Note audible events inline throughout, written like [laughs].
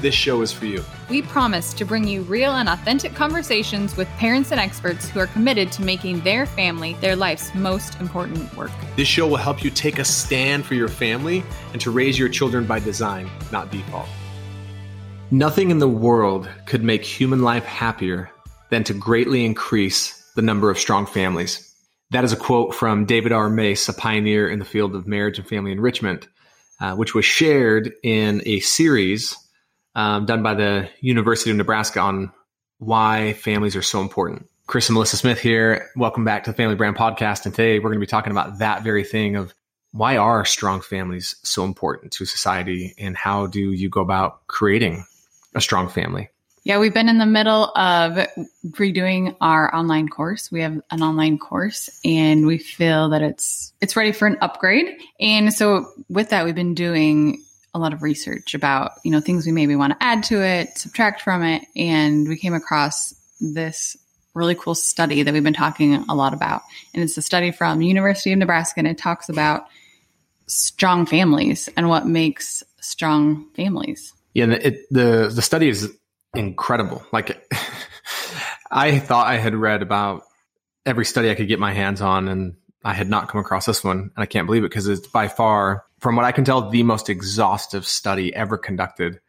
this show is for you. We promise to bring you real and authentic conversations with parents and experts who are committed to making their family their life's most important work. This show will help you take a stand for your family and to raise your children by design, not default. Nothing in the world could make human life happier than to greatly increase the number of strong families. That is a quote from David R. Mace, a pioneer in the field of marriage and family enrichment, uh, which was shared in a series um, done by the University of Nebraska on why families are so important. Chris and Melissa Smith here. Welcome back to the Family Brand Podcast. And today we're going to be talking about that very thing of why are strong families so important to society and how do you go about creating a strong family? Yeah, we've been in the middle of redoing our online course. We have an online course and we feel that it's it's ready for an upgrade. And so with that we've been doing a lot of research about, you know, things we maybe want to add to it, subtract from it, and we came across this really cool study that we've been talking a lot about. And it's a study from University of Nebraska and it talks about strong families and what makes strong families. Yeah, the, it, the the study is incredible. Like [laughs] I thought I had read about every study I could get my hands on and I had not come across this one and I can't believe it because it's by far from what I can tell, the most exhaustive study ever conducted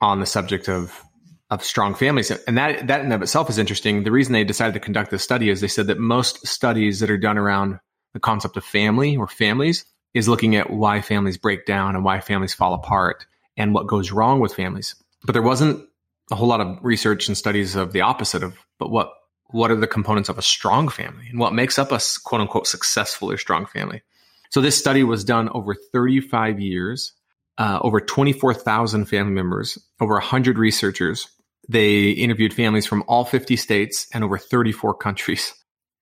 on the subject of of strong families. And that that in of itself is interesting. The reason they decided to conduct this study is they said that most studies that are done around the concept of family or families is looking at why families break down and why families fall apart and what goes wrong with families. But there wasn't a whole lot of research and studies of the opposite of but what what are the components of a strong family and what makes up a quote unquote successful or strong family. So this study was done over 35 years, uh, over 24,000 family members, over 100 researchers. They interviewed families from all 50 states and over 34 countries.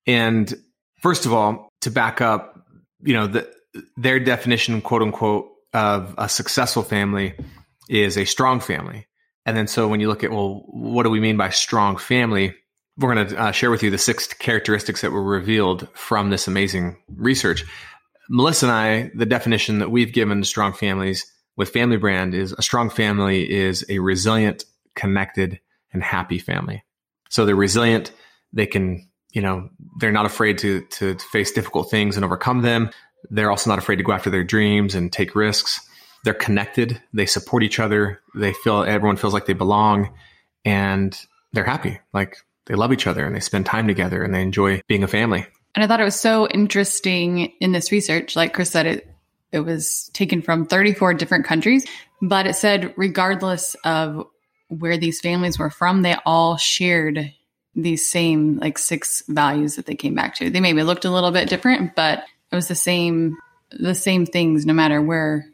And first of all, to back up, you know, the, their definition, quote unquote, of a successful family is a strong family. And then so when you look at, well, what do we mean by strong family? We're going to uh, share with you the six characteristics that were revealed from this amazing research. Melissa and I, the definition that we've given strong families with Family Brand is a strong family is a resilient, connected, and happy family. So they're resilient. They can, you know, they're not afraid to, to face difficult things and overcome them. They're also not afraid to go after their dreams and take risks. They're connected. They support each other. They feel everyone feels like they belong and they're happy. Like they love each other and they spend time together and they enjoy being a family. And I thought it was so interesting in this research. Like Chris said, it it was taken from 34 different countries, but it said regardless of where these families were from, they all shared these same like six values that they came back to. They maybe looked a little bit different, but it was the same the same things no matter where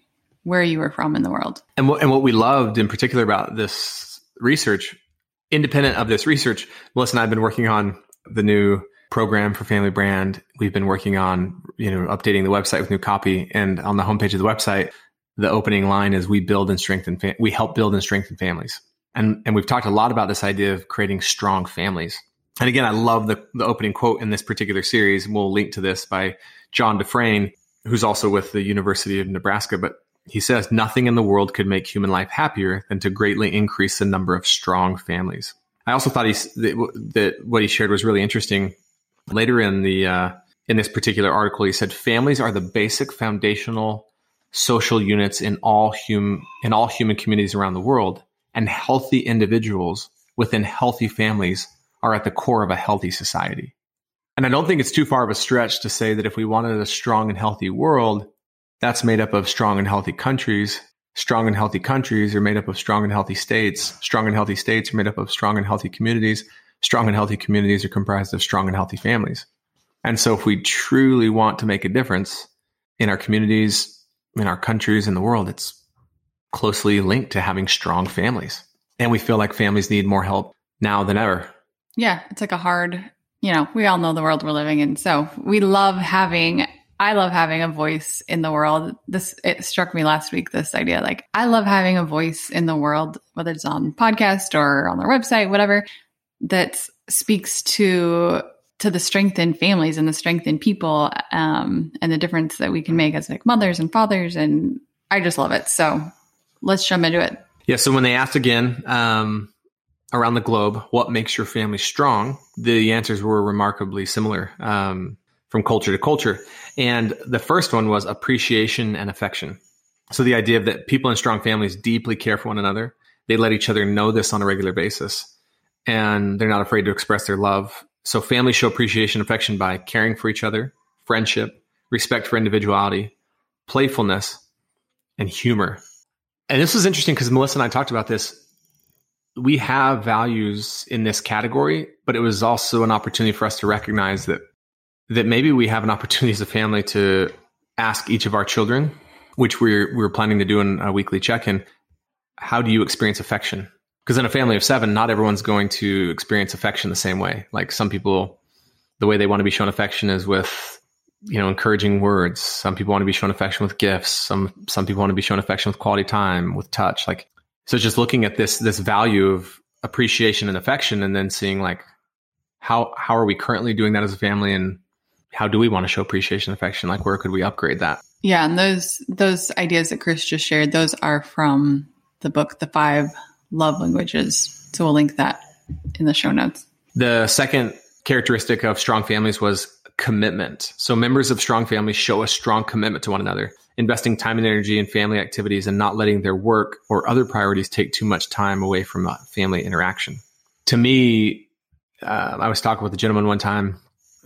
where you were from in the world. And what and what we loved in particular about this research, independent of this research, Melissa and I have been working on the new program for Family Brand. We've been working on, you know, updating the website with new copy. And on the homepage of the website, the opening line is we build and strengthen, fa- we help build and strengthen families. And, and we've talked a lot about this idea of creating strong families. And again, I love the, the opening quote in this particular series. We'll link to this by John DeFrain, who's also with the University of Nebraska. But he says, nothing in the world could make human life happier than to greatly increase the number of strong families. I also thought he, that, that what he shared was really interesting Later in the uh, in this particular article, he said families are the basic foundational social units in all hum in all human communities around the world, and healthy individuals within healthy families are at the core of a healthy society. And I don't think it's too far of a stretch to say that if we wanted a strong and healthy world, that's made up of strong and healthy countries. Strong and healthy countries are made up of strong and healthy states. Strong and healthy states are made up of strong and healthy communities strong and healthy communities are comprised of strong and healthy families. And so if we truly want to make a difference in our communities, in our countries, in the world, it's closely linked to having strong families. And we feel like families need more help now than ever. Yeah, it's like a hard, you know, we all know the world we're living in. So we love having I love having a voice in the world. This it struck me last week this idea like I love having a voice in the world whether it's on podcast or on their website whatever that speaks to to the strength in families and the strength in people um, and the difference that we can make as like mothers and fathers and I just love it. So let's jump into it. Yeah. So when they asked again um, around the globe, what makes your family strong? The answers were remarkably similar um, from culture to culture. And the first one was appreciation and affection. So the idea of that people in strong families deeply care for one another. They let each other know this on a regular basis and they're not afraid to express their love. So families show appreciation and affection by caring for each other, friendship, respect for individuality, playfulness, and humor. And this was interesting because Melissa and I talked about this. We have values in this category, but it was also an opportunity for us to recognize that that maybe we have an opportunity as a family to ask each of our children, which we're we're planning to do in a weekly check-in, how do you experience affection? Because in a family of seven, not everyone's going to experience affection the same way. Like some people, the way they want to be shown affection is with you know encouraging words some people want to be shown affection with gifts some some people want to be shown affection with quality time with touch like so just looking at this this value of appreciation and affection and then seeing like how how are we currently doing that as a family and how do we want to show appreciation and affection? Like where could we upgrade that? Yeah and those those ideas that chris just shared those are from the book the five love languages. So we'll link that in the show notes. The second characteristic of strong families was commitment. So members of strong families show a strong commitment to one another, investing time and energy in family activities and not letting their work or other priorities take too much time away from family interaction. To me, uh, I was talking with a gentleman one time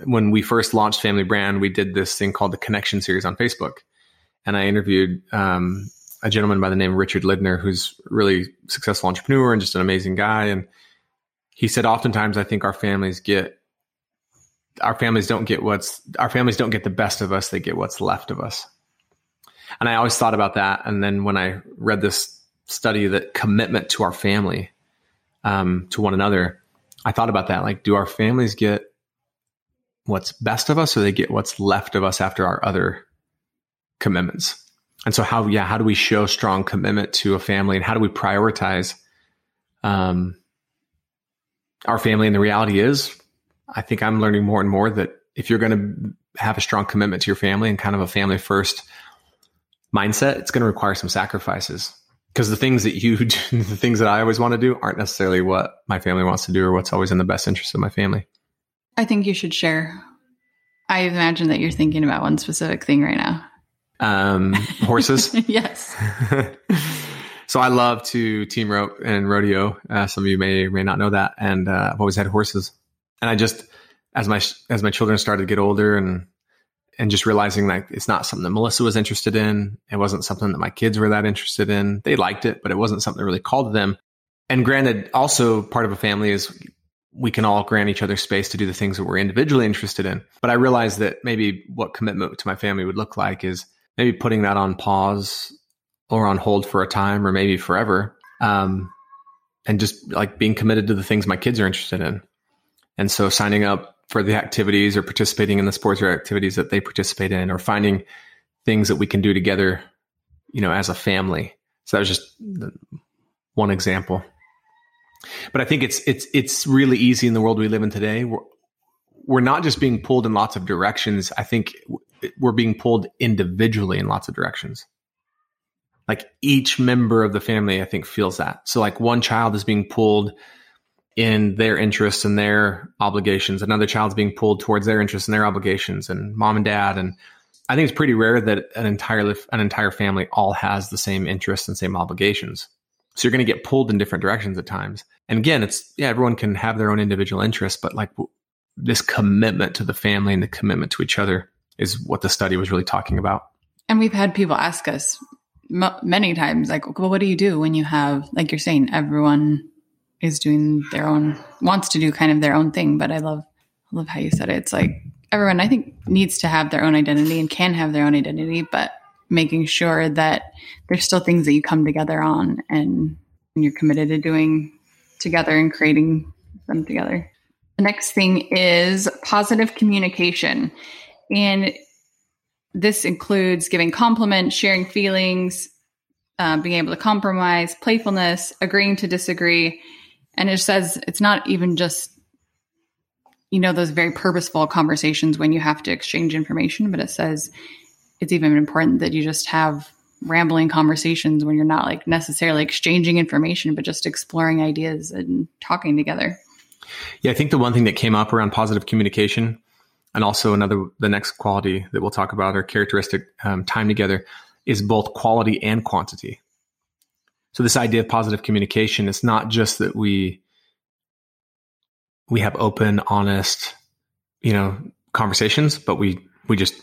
when we first launched Family Brand. We did this thing called the Connection Series on Facebook, and I interviewed um, a gentleman by the name of Richard Lidner, who's really successful entrepreneur and just an amazing guy. And he said, oftentimes I think our families get our families don't get what's our families don't get the best of us they get what's left of us and i always thought about that and then when i read this study that commitment to our family um, to one another i thought about that like do our families get what's best of us or they get what's left of us after our other commitments. And so how yeah how do we show strong commitment to a family and how do we prioritize um, our family? And the reality is I think I'm learning more and more that if you're going to have a strong commitment to your family and kind of a family first mindset, it's going to require some sacrifices. Because the things that you, do, [laughs] the things that I always want to do aren't necessarily what my family wants to do or what's always in the best interest of my family. I think you should share. I imagine that you're thinking about one specific thing right now. Um, horses. [laughs] yes. [laughs] so I love to team rope and rodeo. Uh, some of you may may not know that, and uh, I've always had horses and I just as my as my children started to get older and and just realizing like it's not something that Melissa was interested in. It wasn't something that my kids were that interested in. They liked it, but it wasn't something that really called to them. And granted, also part of a family is we can all grant each other space to do the things that we're individually interested in. But I realized that maybe what commitment to my family would look like is maybe putting that on pause or on hold for a time or maybe forever. Um, and just like being committed to the things my kids are interested in. And so signing up for the activities or participating in the sports or activities that they participate in or finding things that we can do together, you know, as a family. So that was just one example. But I think it's it's it's really easy in the world we live in today. We're, we're not just being pulled in lots of directions. I think we're being pulled individually in lots of directions. Like each member of the family, I think, feels that. So, like one child is being pulled in their interests and their obligations. Another child's being pulled towards their interests and their obligations, and mom and dad. And I think it's pretty rare that an entire an entire family all has the same interests and same obligations. So you're going to get pulled in different directions at times. And again, it's yeah, everyone can have their own individual interests, but like this commitment to the family and the commitment to each other is what the study was really talking about. And we've had people ask us m- many times, like, well, what do you do when you have, like you're saying, everyone is doing their own wants to do kind of their own thing but i love I love how you said it it's like everyone i think needs to have their own identity and can have their own identity but making sure that there's still things that you come together on and, and you're committed to doing together and creating them together The next thing is positive communication. And this includes giving compliments, sharing feelings, uh, being able to compromise, playfulness, agreeing to disagree. And it says it's not even just, you know, those very purposeful conversations when you have to exchange information, but it says it's even important that you just have rambling conversations when you're not like necessarily exchanging information, but just exploring ideas and talking together. Yeah, I think the one thing that came up around positive communication, and also another, the next quality that we'll talk about or characteristic um, time together is both quality and quantity. So this idea of positive communication it's not just that we we have open, honest, you know, conversations, but we we just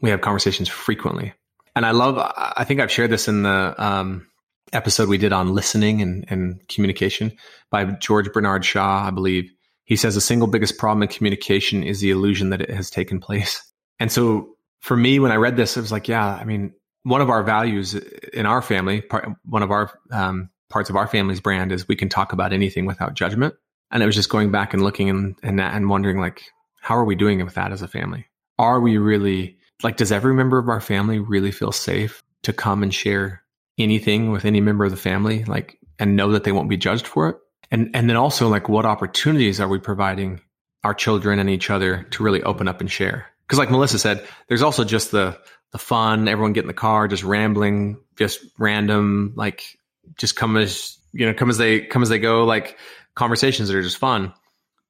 we have conversations frequently. And I love I think I've shared this in the um, episode we did on listening and, and communication by George Bernard Shaw, I believe. He says the single biggest problem in communication is the illusion that it has taken place. [laughs] And so for me, when I read this, it was like, yeah, I mean, one of our values in our family, part, one of our um, parts of our family's brand is we can talk about anything without judgment. And it was just going back and looking and, and, and wondering like, how are we doing with that as a family? Are we really like, does every member of our family really feel safe to come and share anything with any member of the family? Like, and know that they won't be judged for it? And, and then also like, what opportunities are we providing our children and each other to really open up and share? Cause like Melissa said, there's also just the, the fun, everyone get in the car, just rambling, just random, like just come as you know, come as they come as they go, like conversations that are just fun.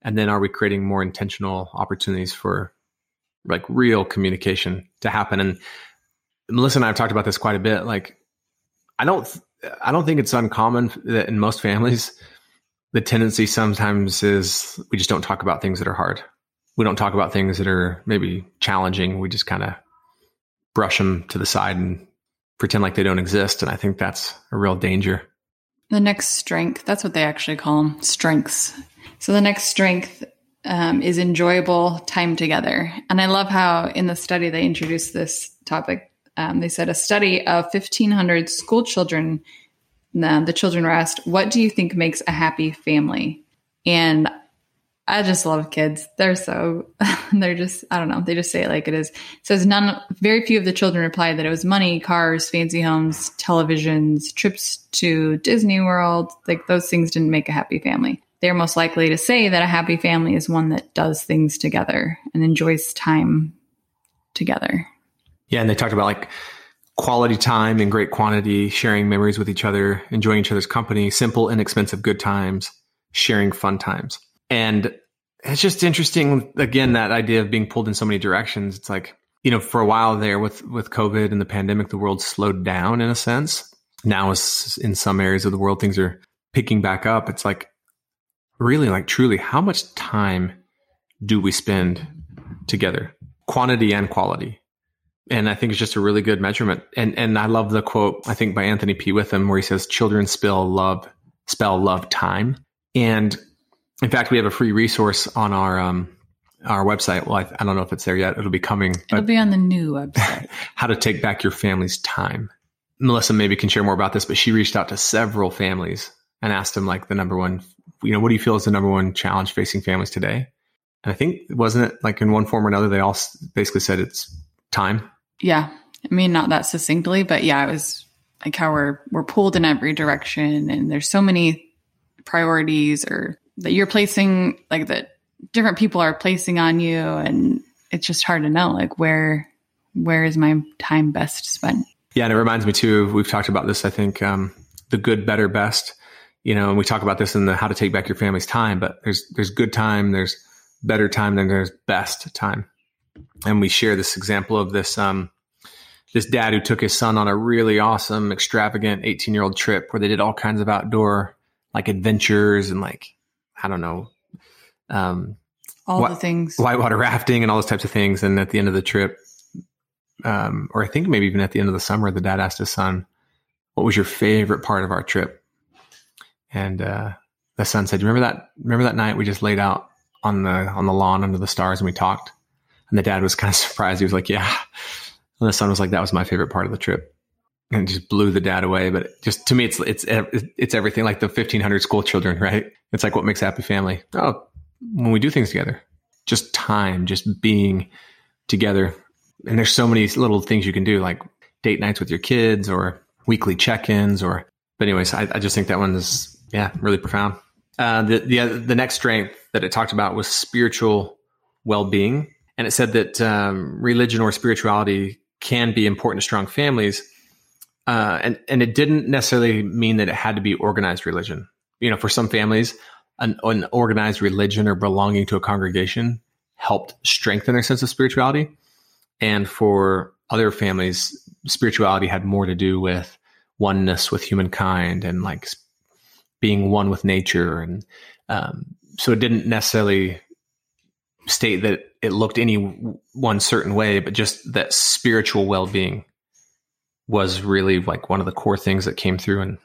And then are we creating more intentional opportunities for like real communication to happen? And Melissa and I have talked about this quite a bit. Like, I don't, I don't think it's uncommon that in most families, the tendency sometimes is we just don't talk about things that are hard. We don't talk about things that are maybe challenging. We just kind of brush them to the side and pretend like they don't exist. And I think that's a real danger. The next strength, that's what they actually call them strengths. So the next strength um, is enjoyable time together. And I love how in the study they introduced this topic. Um, they said a study of 1,500 school children, the, the children were asked, What do you think makes a happy family? And I just love kids. They're so, [laughs] they're just, I don't know. They just say it like it is. It says none, very few of the children replied that it was money, cars, fancy homes, televisions, trips to Disney World. Like those things didn't make a happy family. They're most likely to say that a happy family is one that does things together and enjoys time together. Yeah. And they talked about like quality time in great quantity, sharing memories with each other, enjoying each other's company, simple, inexpensive, good times, sharing fun times. And it's just interesting, again, that idea of being pulled in so many directions. It's like, you know, for a while there with, with COVID and the pandemic, the world slowed down in a sense. Now, in some areas of the world, things are picking back up. It's like, really, like, truly, how much time do we spend together? Quantity and quality. And I think it's just a really good measurement. And and I love the quote, I think by Anthony P. Witham, where he says, Children spell love, spell love time. And in fact, we have a free resource on our um, our website. Well, I, I, don't know if it's there yet. It'll be coming. It'll be on the new website. [laughs] how to take back your family's time. Melissa maybe can share more about this, but she reached out to several families and asked them like the number one, you know, what do you feel is the number one challenge facing families today? And I think wasn't it like in one form or another, they all basically said it's time. Yeah, I mean not that succinctly, but yeah, it was like how we're we're pulled in every direction, and there's so many priorities or that you're placing like that different people are placing on you and it's just hard to know like where where is my time best spent yeah and it reminds me too we've talked about this i think um, the good better best you know and we talk about this in the how to take back your family's time but there's there's good time there's better time than there's best time and we share this example of this um this dad who took his son on a really awesome extravagant 18 year old trip where they did all kinds of outdoor like adventures and like I don't know, um, all wh- the things, whitewater rafting and all those types of things. And at the end of the trip, um, or I think maybe even at the end of the summer, the dad asked his son, "What was your favorite part of our trip?" And uh, the son said, "Remember that? Remember that night we just laid out on the on the lawn under the stars and we talked." And the dad was [laughs] kind of surprised. He was like, "Yeah." And the son was like, "That was my favorite part of the trip." and just blew the dad away. But just to me, it's it's it's everything like the fifteen hundred school children, [laughs] right? It's like what makes happy family. Oh, when we do things together. Just time, just being together. And there's so many little things you can do, like date nights with your kids or weekly check-ins or but anyways, I, I just think that one is yeah, really profound. Uh, the the the next strength that it talked about was spiritual well-being, and it said that um, religion or spirituality can be important to strong families, uh, and and it didn't necessarily mean that it had to be organized religion. You know, for some families, an, an organized religion or belonging to a congregation helped strengthen their sense of spirituality, and for other families, spirituality had more to do with oneness with humankind and like being one with nature. And um, so it didn't necessarily state that it looked any one certain way but just that spiritual well-being was really like one of the core things that came through in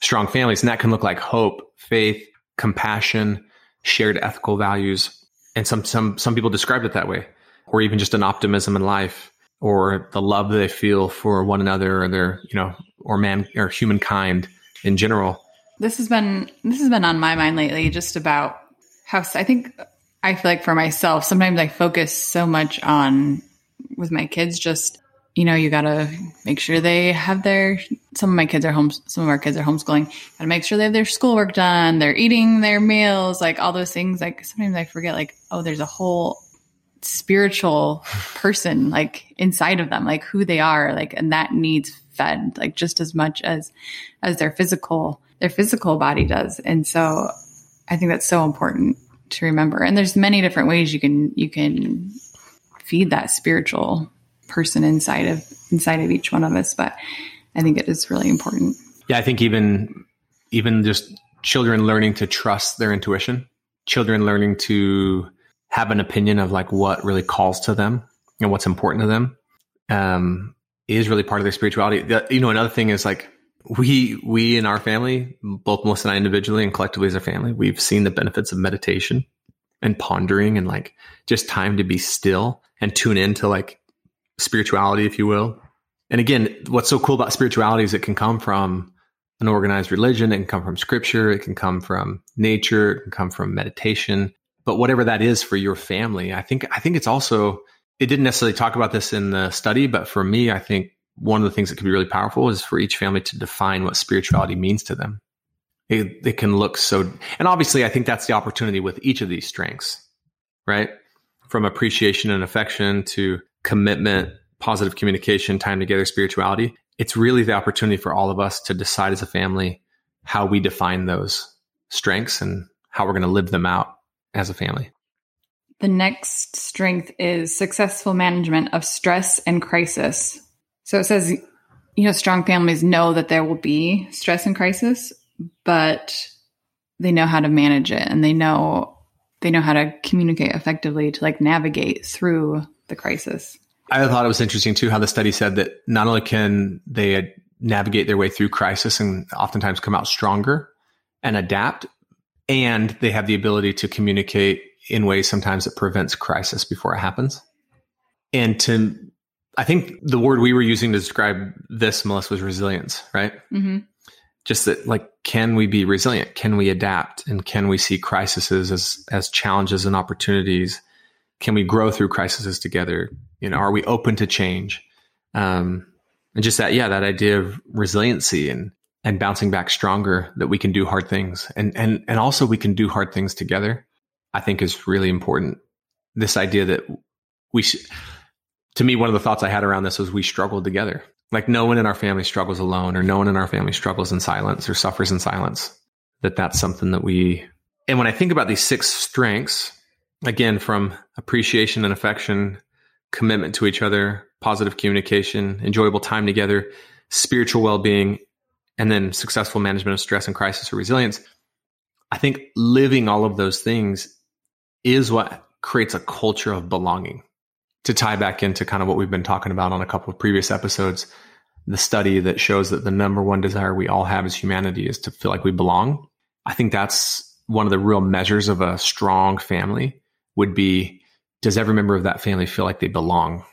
strong families. And that can look like hope faith compassion shared ethical values. And some some some people described it that way or even just an optimism in life or the love they feel for one another or their you know or man or humankind in general this has been this has been on my mind lately just about how i think i feel like for myself sometimes i focus so much on with my kids just you know you gotta make sure they have their some of my kids are home some of our kids are homeschooling gotta make sure they have their schoolwork done they're eating their meals like all those things like sometimes i forget like oh there's a whole spiritual person like inside of them like who they are like and that needs fed like just as much as as their physical their physical body does. And so i think that's so important to remember. And there's many different ways you can you can feed that spiritual person inside of inside of each one of us but i think it is really important. Yeah i think even even just children learning to trust their intuition children learning to have an opinion of like what really calls to them and what's important to them um, is really part of their spirituality. The, you know, another thing is like we we in our family, both Melissa and I individually and collectively as a family, we've seen the benefits of meditation and pondering and like just time to be still and tune into like spirituality, if you will. And again, what's so cool about spirituality is it can come from an organized religion, it can come from scripture, it can come from nature, it can come from meditation but whatever that is for your family, I think I think it's also it didn't necessarily talk about this in the study, but for me, I think one of the things that can be really powerful is for each family to define what spirituality means to them. It, it can look so, and obviously, I think that's the opportunity with each of these strengths, right? From appreciation and affection to commitment, positive communication, time together, spirituality. It's really the opportunity for all of us to decide as a family how we define those strengths and how we're going to live them out as a family. The next strength is successful management of stress and crisis. So it says, you know, strong families know that there will be stress and crisis, but they know how to manage it and they know they know how to communicate effectively to like navigate through the crisis. I thought it was interesting too how the study said that not only can they navigate their way through crisis and oftentimes come out stronger and adapt, and they have the ability to communicate in ways sometimes that prevents crisis before it happens. And to, I think the word we were using to describe this, Melissa, was resilience, right? Mm-hmm. Just that, like, can we be resilient? Can we adapt? And can we see crises as as challenges and opportunities? Can we grow through crises together? You know, are we open to change? Um, and just that, yeah, that idea of resiliency and and bouncing back stronger that we can do hard things and and and also we can do hard things together i think is really important this idea that we sh- to me one of the thoughts i had around this was we struggled together like no one in our family struggles alone or no one in our family struggles in silence or suffers in silence that that's something that we and when i think about these six strengths again from appreciation and affection commitment to each other positive communication enjoyable time together spiritual well-being and then successful management of stress and crisis or resilience. I think living all of those things is what creates a culture of belonging. To tie back into kind of what we've been talking about on a couple of previous episodes, the study that shows that the number one desire we all have as humanity is to feel like we belong. I think that's one of the real measures of a strong family would be does every member of that family feel like they belong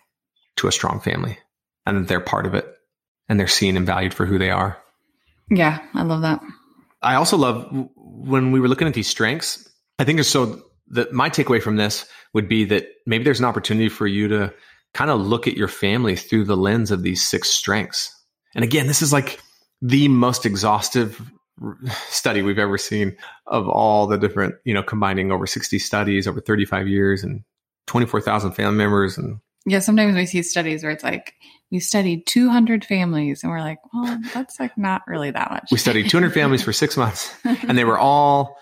to a strong family and that they're part of it and they're seen and valued for who they are? Yeah, I love that. I also love when we were looking at these strengths. I think it's so. That my takeaway from this would be that maybe there's an opportunity for you to kind of look at your family through the lens of these six strengths. And again, this is like the most exhaustive study we've ever seen of all the different, you know, combining over 60 studies over 35 years and 24,000 family members. And yeah, sometimes we see studies where it's like, we studied 200 families and we're like, well, that's like not really that much. we studied 200 families for six months [laughs] and they were all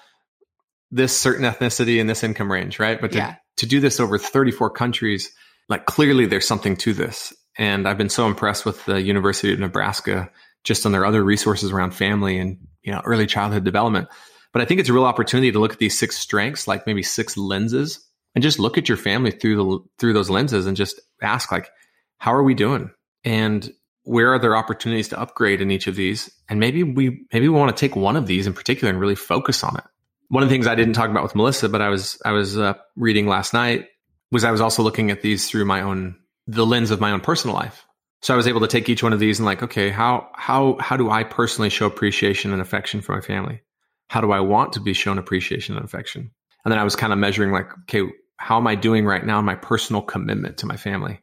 this certain ethnicity and this income range, right? But to, Yeah. To do this over 34 countries, like clearly there's something to this. And I've been so impressed with the University of Nebraska just on their other resources around family and, you know, early childhood development. But I think it's a real opportunity to look at these six strengths, like maybe six lenses and just look at your family through the, through those lenses and just ask like, how are we doing? And where are there opportunities to upgrade in each of these? And maybe we, maybe we want to take one of these in particular and really focus on it one of the things I didn't talk about with Melissa, but I was I was uh, reading last night was I was also looking at these through my own the lens of my own personal life. So I was able to take each one of these and like, okay, how how how do I personally show appreciation and affection for my family? How do I want to be shown appreciation and affection? And then I was kind of measuring like, okay, how am I doing right now in my personal commitment to my family?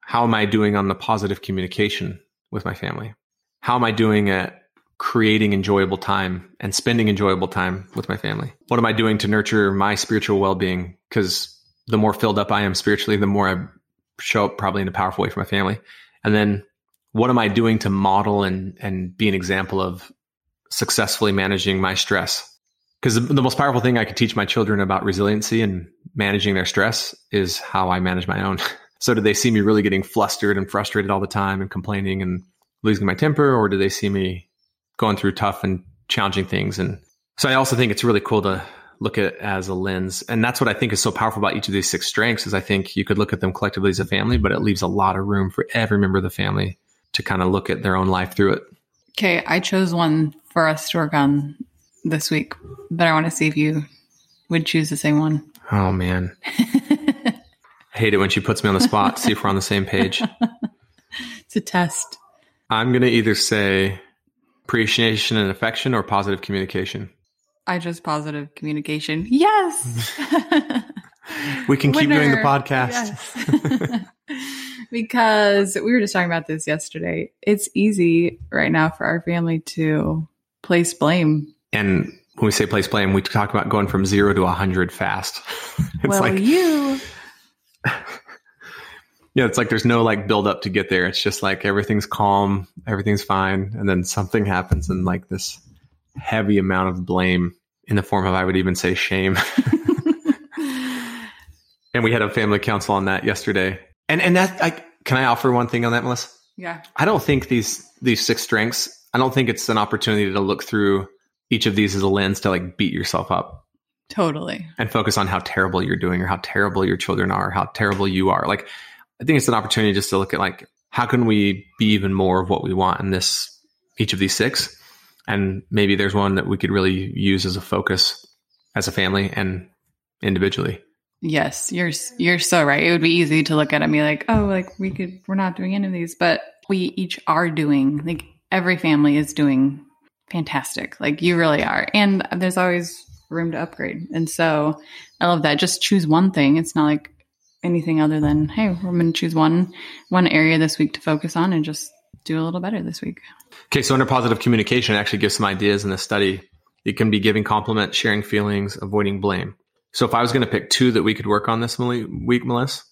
How am I doing on the positive communication with my family? How am I doing at creating enjoyable time and spending enjoyable time with my family? What am I doing to nurture my spiritual well being? Because the more filled up I am spiritually, the more I show up probably in a powerful way for my family. And then what am I doing to model and, and be an example of successfully managing my stress? Because the, the most powerful thing I could teach my children about resiliency and managing their stress is how I manage my own. [laughs] so do they see me really getting flustered and frustrated all the time and complaining and losing my temper, or do they see me going through tough and challenging things. And so I also think it's really cool to look at it as a lens. And that's what I think is so powerful about each of these six strengths is I think you could look at them collectively as a family, but it leaves a lot of room for every member of the family to kind of look at their own life through it. Okay, I chose one for us to work on this week, but I want to see if you would choose the same one. Oh man. [laughs] I hate it when she puts me on the spot, see if we're on the same page. [laughs] It's a test. I'm going to either say appreciation and affection or positive communication. I chose positive communication. Yes. [laughs] We can keep doing the podcast. Yes. [laughs] because we were just talking about this yesterday. It's easy right now for our family to place blame. And when we say place blame, we talk about going from zero to 100 fast. [laughs] It's well, like, you. Yeah, it's like there's no like build up to get there. It's just like everything's calm, everything's fine. And then something happens and like this heavy amount of blame in the form of, I would even say shame. [laughs] and we had a family council on that yesterday. And, and that, like can I offer one thing on that, Melissa? yeah. I don't think these these six strengths. I don't think it's an opportunity to look through each of these as a lens to like beat yourself up Totally. and focus on how terrible you're doing or how terrible your children are, how terrible you are. Like I think it's an opportunity just to look at like how can we be even more of what we want in this each of these six, and maybe there's one that we could really use as a focus as a family and individually. Yes, you're you're so right. It would be easy to look at and be like, "Oh, like we could we're not doing any of these." But we each are doing. Like every family is doing fantastic. Like you really are. And there's always room to upgrade. And so I love that. Just choose one thing. It's not like anything other than, "Hey, we're going to choose one one area this week to focus on and just do a little better this week." Okay, so under positive communication, it actually gives some ideas in this study. It can be giving compliments, sharing feelings, avoiding blame. So if I was going to pick two that we could work on this week, Melissa,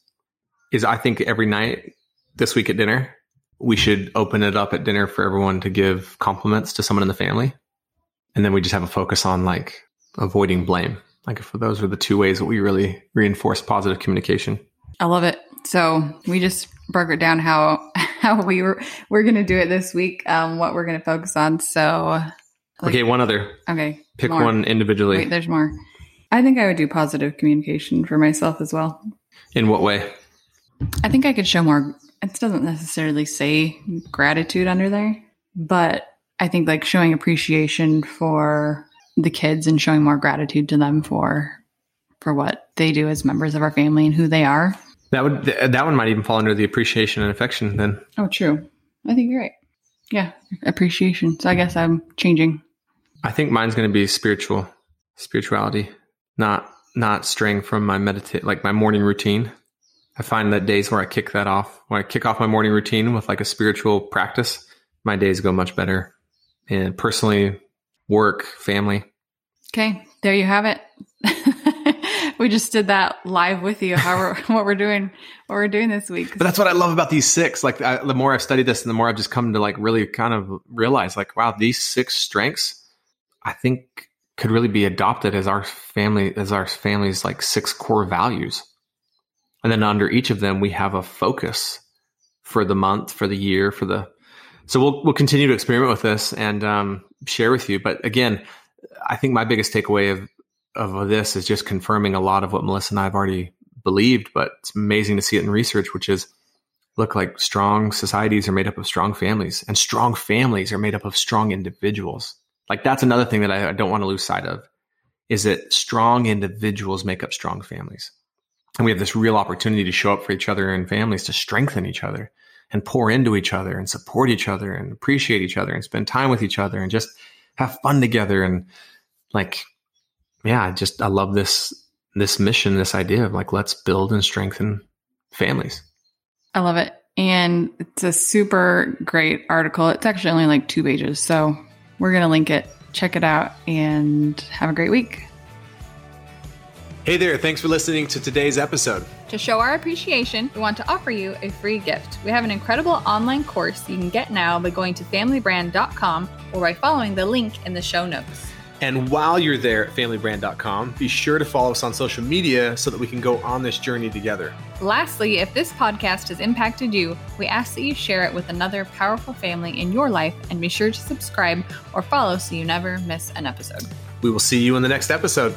is I think every night this week at dinner, we should open it up at dinner for everyone to give compliments to someone in the family. And then we just have a focus on like avoiding blame. Like if those are the two ways that we really reinforce positive communication. I love it. So we just broke it down how [laughs] how we were we're gonna do it this week, um, what we're gonna focus on. So Like- okay, one other. okay. Pick more. one individually. Wait, there's more. I think I would do positive communication for myself as well. In what way? I think I could show more it doesn't necessarily say gratitude under there, but I think like showing appreciation for the kids and showing more gratitude to them for for what they do as members of our family and who they are. That would that one might even fall under the appreciation and affection then. Oh, true. I think you're right. Yeah, appreciation. So I guess I'm changing. I think mine's going to be spiritual, spirituality. not not straying from my meditate like my morning routine. I find that days where I kick that off, when I kick off my morning routine with like a spiritual practice, my days go much better. And personally, work, family. Okay, there you have it. [laughs] we just did that live with you. How we're [laughs] what we're doing, what we're doing this week. But that's what I love about these six. Like I, the more I've studied this, and the more I've just come to like really kind of realize, like, wow, these six strengths, I think could really be adopted as our family, as our family's like six core values. And then under each of them, we have a focus for the month, for the year, for the. So we'll we'll continue to experiment with this and um, share with you. But again, I think my biggest takeaway of of this is just confirming a lot of what Melissa and I have already believed. But it's amazing to see it in research, which is look like strong societies are made up of strong families, and strong families are made up of strong individuals. Like that's another thing that I, I don't want to lose sight of is that strong individuals make up strong families. And we have this real opportunity to show up for each other and families to strengthen each other and pour into each other and support each other and appreciate each other and spend time with each other and just have fun together. And like, yeah, I just, I love this, this mission, this idea of like, let's build and strengthen families. I love it. And it's a super great article. It's actually only like two pages. So we're to link it. Check it out and have a great week. Hey there, thanks for listening to today's episode. To show our appreciation, we want to offer you a free gift. We have an incredible online course you can get now by going to familybrand.com or by following the link in the show notes. And while you're there at familybrand.com, be sure to follow us on social media so that we can go on this journey together. Lastly, if this podcast has impacted you, we ask that you share it with another powerful family in your life and be sure to subscribe or follow so you never miss an episode. We will see you in the next episode.